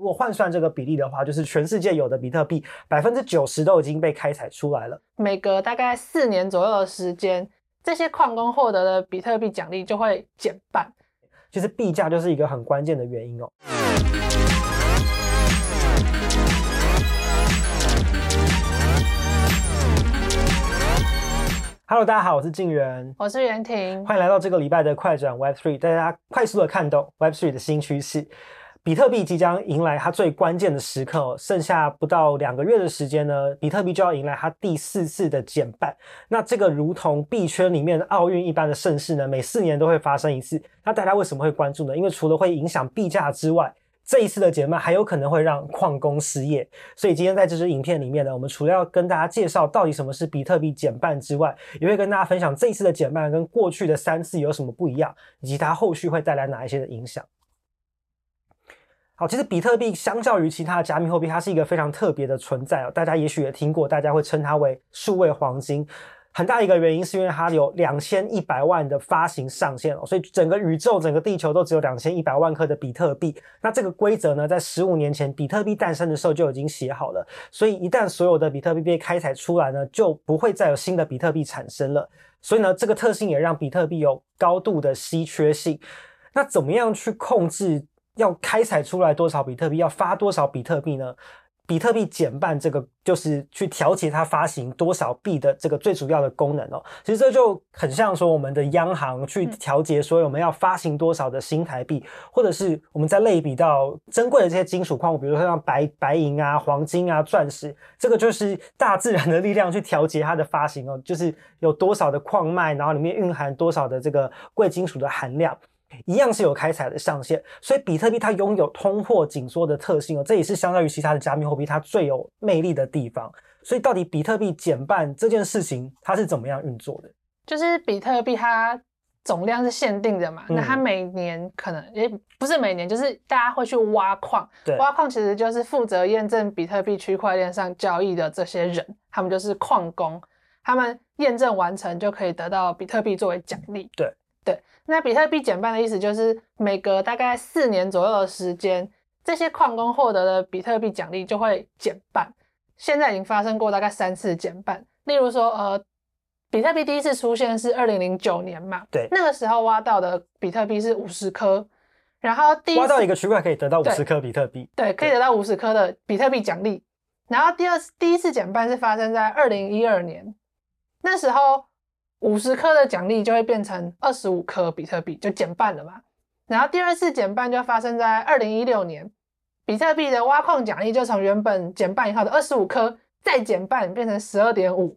如果换算这个比例的话，就是全世界有的比特币百分之九十都已经被开采出来了。每隔大概四年左右的时间，这些矿工获得的比特币奖励就会减半。其实币价就是一个很关键的原因哦。Hello，大家好，我是静源，我是袁婷，欢迎来到这个礼拜的快转 Web Three，带大家快速的看懂 Web Three 的新趋势。比特币即将迎来它最关键的时刻哦，剩下不到两个月的时间呢，比特币就要迎来它第四次的减半。那这个如同币圈里面的奥运一般的盛事呢，每四年都会发生一次。那大家为什么会关注呢？因为除了会影响币价之外，这一次的减半还有可能会让矿工失业。所以今天在这支影片里面呢，我们除了要跟大家介绍到底什么是比特币减半之外，也会跟大家分享这一次的减半跟过去的三次有什么不一样，以及它后续会带来哪一些的影响。好，其实比特币相较于其他的加密货币，它是一个非常特别的存在哦。大家也许也听过，大家会称它为数位黄金。很大一个原因是因为它有两千一百万的发行上限哦，所以整个宇宙、整个地球都只有两千一百万颗的比特币。那这个规则呢，在十五年前比特币诞生的时候就已经写好了。所以一旦所有的比特币被开采出来呢，就不会再有新的比特币产生了。所以呢，这个特性也让比特币有高度的稀缺性。那怎么样去控制？要开采出来多少比特币，要发多少比特币呢？比特币减半这个就是去调节它发行多少币的这个最主要的功能哦。其实这就很像说我们的央行去调节说我们要发行多少的新台币，或者是我们在类比到珍贵的这些金属矿物，比如说像白白银啊、黄金啊、钻石，这个就是大自然的力量去调节它的发行哦，就是有多少的矿脉，然后里面蕴含多少的这个贵金属的含量。一样是有开采的上限，所以比特币它拥有通货紧缩的特性哦，这也是相当于其他的加密货币它最有魅力的地方。所以到底比特币减半这件事情它是怎么样运作的？就是比特币它总量是限定的嘛，嗯、那它每年可能也不是每年，就是大家会去挖矿，对，挖矿其实就是负责验证比特币区块链上交易的这些人，他们就是矿工，他们验证完成就可以得到比特币作为奖励，对。对，那比特币减半的意思就是每隔大概四年左右的时间，这些矿工获得的比特币奖励就会减半。现在已经发生过大概三次减半。例如说，呃，比特币第一次出现是二零零九年嘛，对，那个时候挖到的比特币是五十颗，然后第一挖到一个区块可以得到五十颗比特币，对，可以得到五十颗的比特币奖励。然后第二次第一次减半是发生在二零一二年，那时候。五十颗的奖励就会变成二十五颗比特币，就减半了嘛。然后第二次减半就发生在二零一六年，比特币的挖矿奖励就从原本减半以后的二十五颗再减半变成十二点五。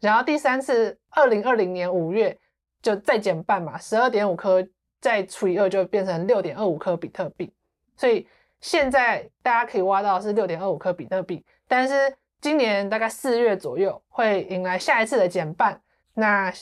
然后第三次二零二零年五月就再减半嘛，十二点五颗再除以二就变成六点二五颗比特币。所以现在大家可以挖到是六点二五颗比特币，但是今年大概四月左右会迎来下一次的减半。那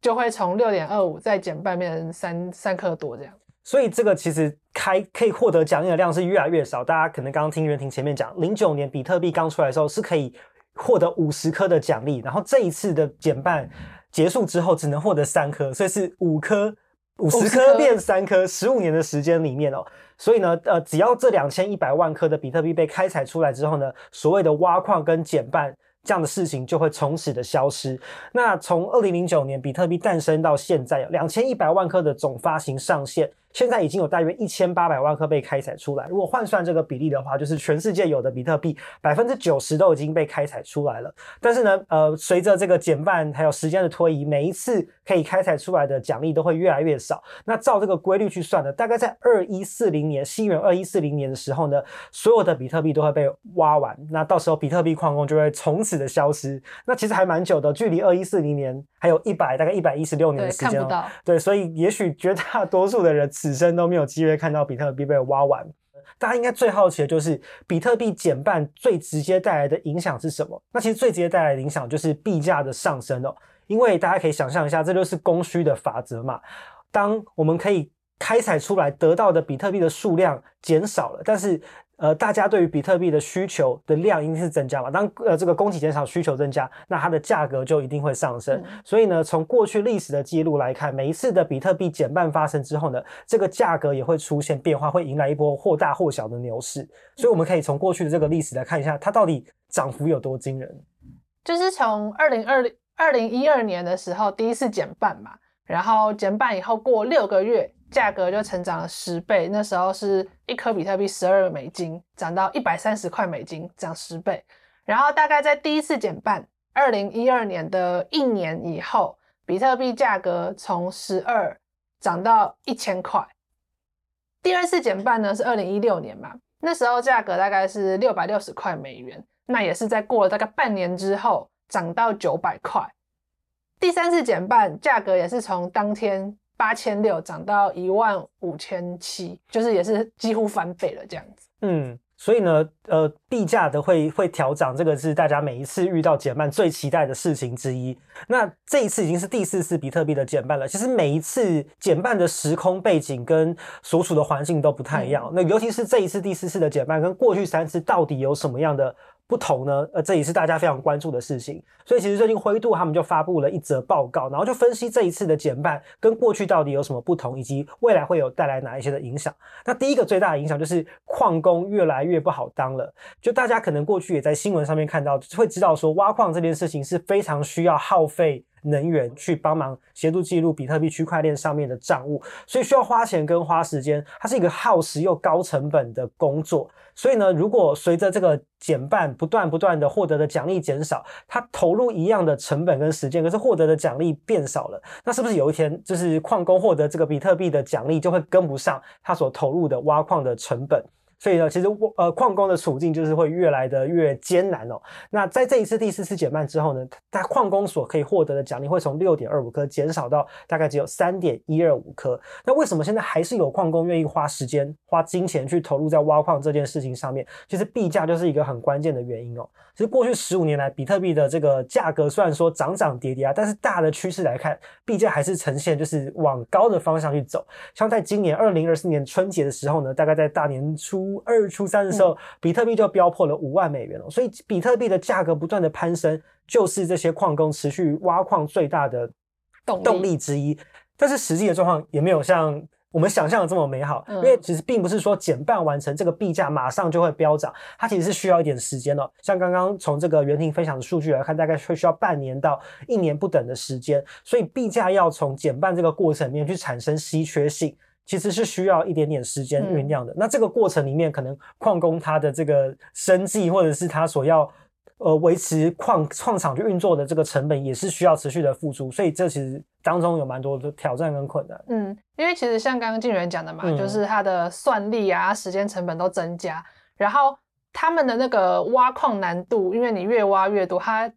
就会从六点二五再减半，变成三三颗多这样。所以这个其实开可以获得奖励的量是越来越少。大家可能刚刚听袁婷前面讲，零九年比特币刚出来的时候是可以获得五十颗的奖励，然后这一次的减半结束之后只能获得三颗，所以是五颗五十颗变三颗，十五年的时间里面哦。所以呢，呃，只要这两千一百万颗的比特币被开采出来之后呢，所谓的挖矿跟减半。这样的事情就会从此的消失。那从二零零九年比特币诞生到现在，两千一百万颗的总发行上限。现在已经有大约一千八百万颗被开采出来。如果换算这个比例的话，就是全世界有的比特币百分之九十都已经被开采出来了。但是呢，呃，随着这个减半还有时间的推移，每一次可以开采出来的奖励都会越来越少。那照这个规律去算呢，大概在二一四零年，西元二一四零年的时候呢，所有的比特币都会被挖完。那到时候比特币矿工就会从此的消失。那其实还蛮久的，距离二一四零年还有一百大概一百一十六年的时间。对，所以也许绝大多数的人。此生都没有机会看到比特币被挖完。大家应该最好奇的就是比特币减半最直接带来的影响是什么？那其实最直接带来的影响就是币价的上升哦。因为大家可以想象一下，这就是供需的法则嘛。当我们可以开采出来得到的比特币的数量减少了，但是呃，大家对于比特币的需求的量一定是增加嘛。当呃这个供给减少，需求增加，那它的价格就一定会上升。嗯、所以呢，从过去历史的记录来看，每一次的比特币减半发生之后呢，这个价格也会出现变化，会迎来一波或大或小的牛市。所以我们可以从过去的这个历史来看一下，它到底涨幅有多惊人。就是从二零二零二零一二年的时候第一次减半嘛，然后减半以后过六个月。价格就成长了十倍，那时候是一颗比特币十二美金，涨到一百三十块美金，涨十倍。然后大概在第一次减半，二零一二年的一年以后，比特币价格从十二涨到一千块。第二次减半呢是二零一六年嘛，那时候价格大概是六百六十块美元，那也是在过了大概半年之后涨到九百块。第三次减半，价格也是从当天。八千六涨到一万五千七，就是也是几乎翻倍了这样子。嗯，所以呢，呃，币价的会会调涨，这个是大家每一次遇到减半最期待的事情之一。那这一次已经是第四次比特币的减半了。其实每一次减半的时空背景跟所处的环境都不太一样。嗯、那尤其是这一次第四次的减半，跟过去三次到底有什么样的不同呢？呃，这也是大家非常关注的事情。所以其实最近灰度他们就发布了一则报告，然后就分析这一次的减半跟过去到底有什么不同，以及未来会有带来哪一些的影响。那第一个最大的影响就是矿工越来越不好当了。就大家可能过去也在新闻上面看到，会知道说挖矿这件事情是非常需要耗费。能源去帮忙协助记录比特币区块链上面的账务，所以需要花钱跟花时间，它是一个耗时又高成本的工作。所以呢，如果随着这个减半不断不断的获得的奖励减少，它投入一样的成本跟时间，可是获得的奖励变少了，那是不是有一天就是矿工获得这个比特币的奖励就会跟不上他所投入的挖矿的成本？所以呢，其实呃，矿工的处境就是会越来的越艰难哦。那在这一次第四次减半之后呢，他矿工所可以获得的奖励会从六点二五颗减少到大概只有三点一二五颗。那为什么现在还是有矿工愿意花时间、花金钱去投入在挖矿这件事情上面？其实币价就是一个很关键的原因哦。其实过去十五年来，比特币的这个价格虽然说涨涨跌跌啊，但是大的趋势来看，币价还是呈现就是往高的方向去走。像在今年二零二四年春节的时候呢，大概在大年初。初二、初三的时候，嗯、比特币就飙破了五万美元了。所以，比特币的价格不断的攀升，就是这些矿工持续挖矿最大的动力之一。但是，实际的状况也没有像我们想象的这么美好，因为其实并不是说减半完成这个币价马上就会飙涨，它其实是需要一点时间的。像刚刚从这个袁婷分享的数据来看，大概会需要半年到一年不等的时间。所以，币价要从减半这个过程里面去产生稀缺性。其实是需要一点点时间酝酿的。嗯、那这个过程里面，可能矿工他的这个生计，或者是他所要呃维持矿矿场去运作的这个成本，也是需要持续的付出。所以这其实当中有蛮多的挑战跟困难。嗯，因为其实像刚刚静源讲的嘛，嗯、就是它的算力啊、时间成本都增加，然后他们的那个挖矿难度，因为你越挖越多，它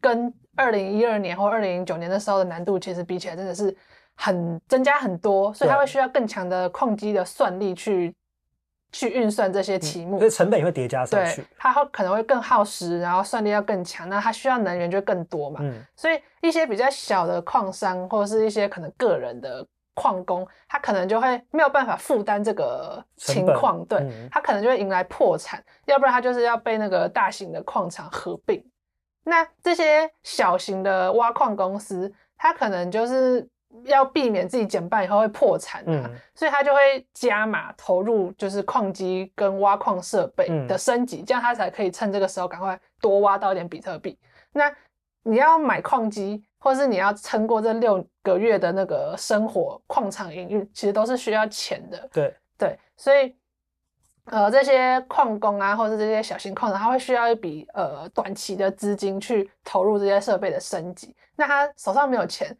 跟二零一二年或二零零九年的时候的难度其实比起来，真的是。很增加很多，所以它会需要更强的矿机的算力去去运算这些题目，所以成本也会叠加上去。对，它会可能会更耗时，然后算力要更强，那它需要能源就更多嘛。嗯，所以一些比较小的矿商或者是一些可能个人的矿工，他可能就会没有办法负担这个情况，对，他可能就会迎来破产，要不然他就是要被那个大型的矿场合并。那这些小型的挖矿公司，他可能就是。要避免自己减半以后会破产啊，嗯、所以他就会加码投入，就是矿机跟挖矿设备的升级，嗯、这样他才可以趁这个时候赶快多挖到一点比特币。那你要买矿机，或是你要撑过这六个月的那个生活，矿场营运其实都是需要钱的。对对，所以呃，这些矿工啊，或是这些小型矿场，他会需要一笔呃短期的资金去投入这些设备的升级。那他手上没有钱。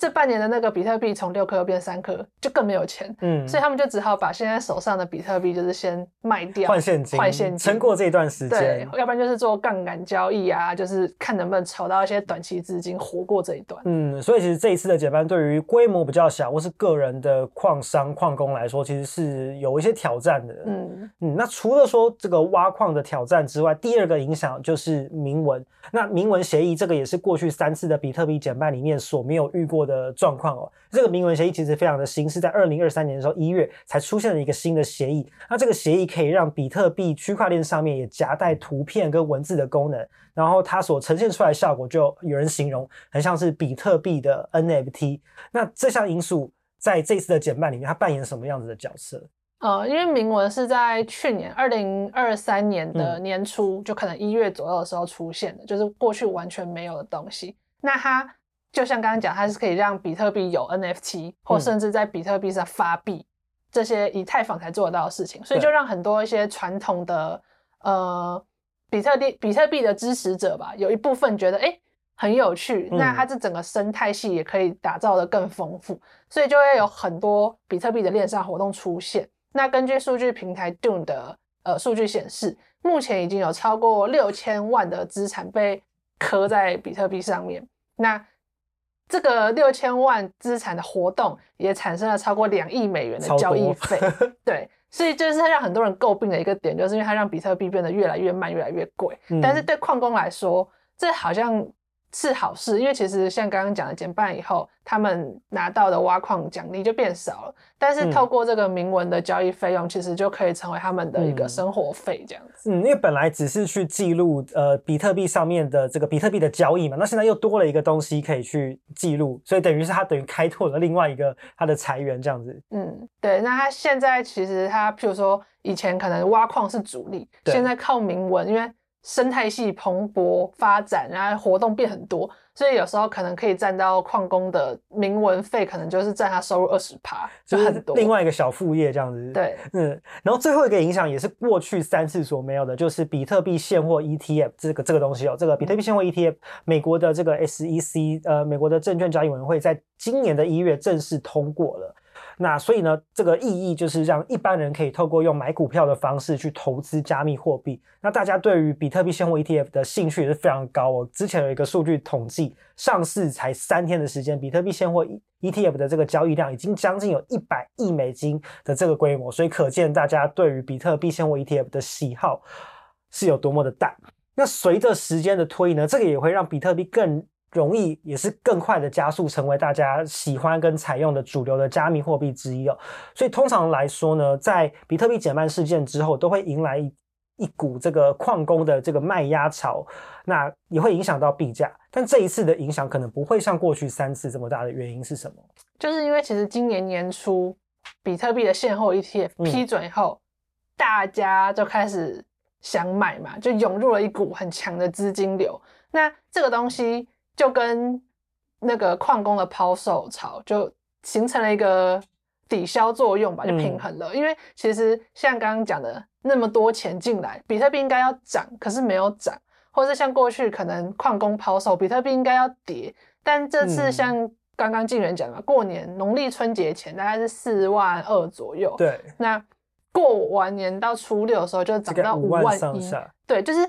这半年的那个比特币从六颗变三颗，就更没有钱，嗯，所以他们就只好把现在手上的比特币就是先卖掉，换现金，换现金，撑过这一段时间。对，要不然就是做杠杆交易啊，就是看能不能筹到一些短期资金活过这一段。嗯，所以其实这一次的减半对于规模比较小或是个人的矿商矿工来说，其实是有一些挑战的。嗯嗯，那除了说这个挖矿的挑战之外，第二个影响就是明文。那明文协议这个也是过去三次的比特币减半里面所没有遇过的。的状况哦。这个明文协议其实非常的新，是在二零二三年的时候一月才出现了一个新的协议。那这个协议可以让比特币区块链上面也夹带图片跟文字的功能，然后它所呈现出来的效果，就有人形容很像是比特币的 NFT。那这项因素在这次的减半里面，它扮演什么样子的角色？呃，因为铭文是在去年二零二三年的年初，嗯、就可能一月左右的时候出现的，就是过去完全没有的东西。那它就像刚刚讲，它是可以让比特币有 NFT，或甚至在比特币上发币，嗯、这些以太坊才做得到的事情，所以就让很多一些传统的呃比特币比特币的支持者吧，有一部分觉得哎很有趣，那它这整个生态系也可以打造的更丰富，所以就会有很多比特币的链上活动出现。那根据数据平台 Dune 的呃数据显示，目前已经有超过六千万的资产被刻在比特币上面。那这个六千万资产的活动也产生了超过两亿美元的交易费。对，所以就是让很多人诟病的一个点，就是因为它让比特币变得越来越慢，越来越贵。嗯、但是对矿工来说，这好像。是好事，因为其实像刚刚讲的减半以后，他们拿到的挖矿奖励就变少了。但是透过这个明文的交易费用，其实就可以成为他们的一个生活费这样子。嗯，因为本来只是去记录呃比特币上面的这个比特币的交易嘛，那现在又多了一个东西可以去记录，所以等于是他等于开拓了另外一个他的财源这样子。嗯，对。那他现在其实他譬如说以前可能挖矿是主力，对现在靠明文，因为。生态系蓬勃发展，然后活动变很多，所以有时候可能可以占到矿工的铭文费，可能就是占他收入二十趴，就很多。另外一个小副业这样子。对，嗯。然后最后一个影响也是过去三次所没有的，就是比特币现货 ETF 这个这个东西哦，这个比特币现货 ETF，美国的这个 SEC 呃，美国的证券交易委员会在今年的一月正式通过了。那所以呢，这个意义就是让一般人可以透过用买股票的方式去投资加密货币。那大家对于比特币现货 ETF 的兴趣也是非常高哦。之前有一个数据统计，上市才三天的时间，比特币现货 ETF 的这个交易量已经将近有一百亿美金的这个规模，所以可见大家对于比特币现货 ETF 的喜好是有多么的大。那随着时间的推移呢，这个也会让比特币更容易也是更快的加速成为大家喜欢跟采用的主流的加密货币之一哦。所以通常来说呢，在比特币减半事件之后，都会迎来一一股这个矿工的这个卖压潮，那也会影响到币价。但这一次的影响可能不会像过去三次这么大的原因是什么？就是因为其实今年年初比特币的现货 ETF 批准以后，嗯、大家就开始想买嘛，就涌入了一股很强的资金流。那这个东西。就跟那个矿工的抛售潮就形成了一个抵消作用吧，就平衡了。嗯、因为其实像刚刚讲的那么多钱进来，比特币应该要涨，可是没有涨，或是像过去可能矿工抛售，比特币应该要跌，但这次像刚刚静远讲的，嗯、过年农历春节前大概是四万二左右，对，那过完年到初六的时候就涨到五万一，对，就是。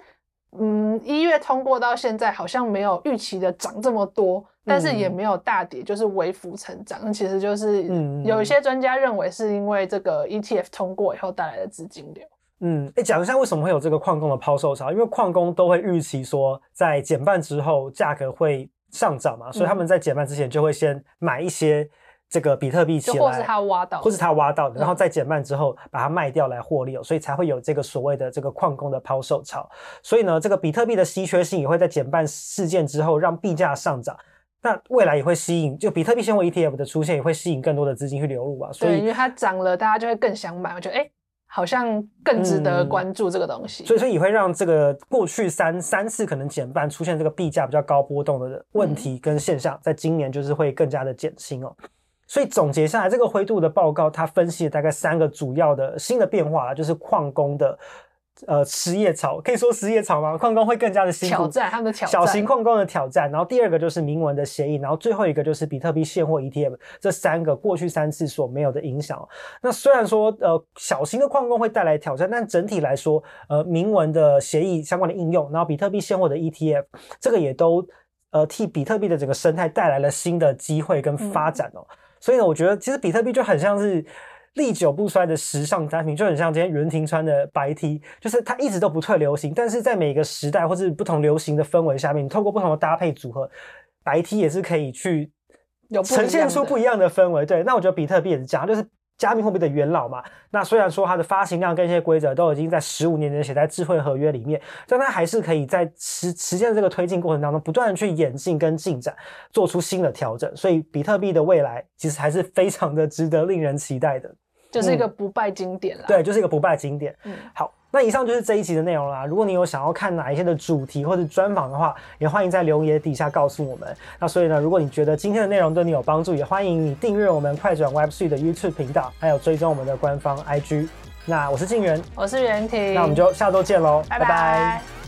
嗯，一月通过到现在，好像没有预期的涨这么多，但是也没有大跌，就是微幅成长。那其实就是有一些专家认为是因为这个 ETF 通过以后带来的资金流。嗯，哎、欸，讲一下为什么会有这个矿工的抛售潮？因为矿工都会预期说，在减半之后价格会上涨嘛，所以他们在减半之前就会先买一些。这个比特币起来，或是他挖到，或是他挖到的，然后再减半之后把它卖掉来获利哦，嗯、所以才会有这个所谓的这个矿工的抛售潮。所以呢，这个比特币的稀缺性也会在减半事件之后让币价上涨。那未来也会吸引，就比特币现货 ETF 的出现也会吸引更多的资金去流入啊。所以因为它涨了，大家就会更想买。我觉得哎，好像更值得关注这个东西。嗯、所以说也会让这个过去三三次可能减半出现这个币价比较高波动的问题跟现象，嗯、在今年就是会更加的减轻哦。所以总结下来，这个灰度的报告，它分析了大概三个主要的新的变化，就是矿工的呃失业潮，可以说失业潮吗？矿工会更加的辛苦，挑战他们的挑战，小型矿工的挑战。然后第二个就是明文的协议，然后最后一个就是比特币现货 ETF，这三个过去三次所没有的影响。那虽然说呃小型的矿工会带来挑战，但整体来说，呃明文的协议相关的应用，然后比特币现货的 ETF，这个也都呃替比特币的整个生态带来了新的机会跟发展哦。嗯所以呢，我觉得其实比特币就很像是历久不衰的时尚单品，就很像今天袁婷穿的白 T，就是它一直都不退流行，但是在每个时代或是不同流行的氛围下面，你透过不同的搭配组合，白 T 也是可以去有呈现出不一样的氛围。对，那我觉得比特币也是这样，就是。加密货币的元老嘛，那虽然说它的发行量跟一些规则都已经在十五年前写在智慧合约里面，但它还是可以在实实现这个推进过程当中，不断的去演进跟进展，做出新的调整。所以比特币的未来其实还是非常的值得令人期待的，就是一个不败经典了、嗯。对，就是一个不败经典。嗯，好。那以上就是这一集的内容啦。如果你有想要看哪一些的主题或者专访的话，也欢迎在留言底下告诉我们。那所以呢，如果你觉得今天的内容对你有帮助，也欢迎你订阅我们快转 Web3 的 YouTube 频道，还有追踪我们的官方 IG。那我是静源，我是袁婷，那我们就下周见喽，拜拜。拜拜。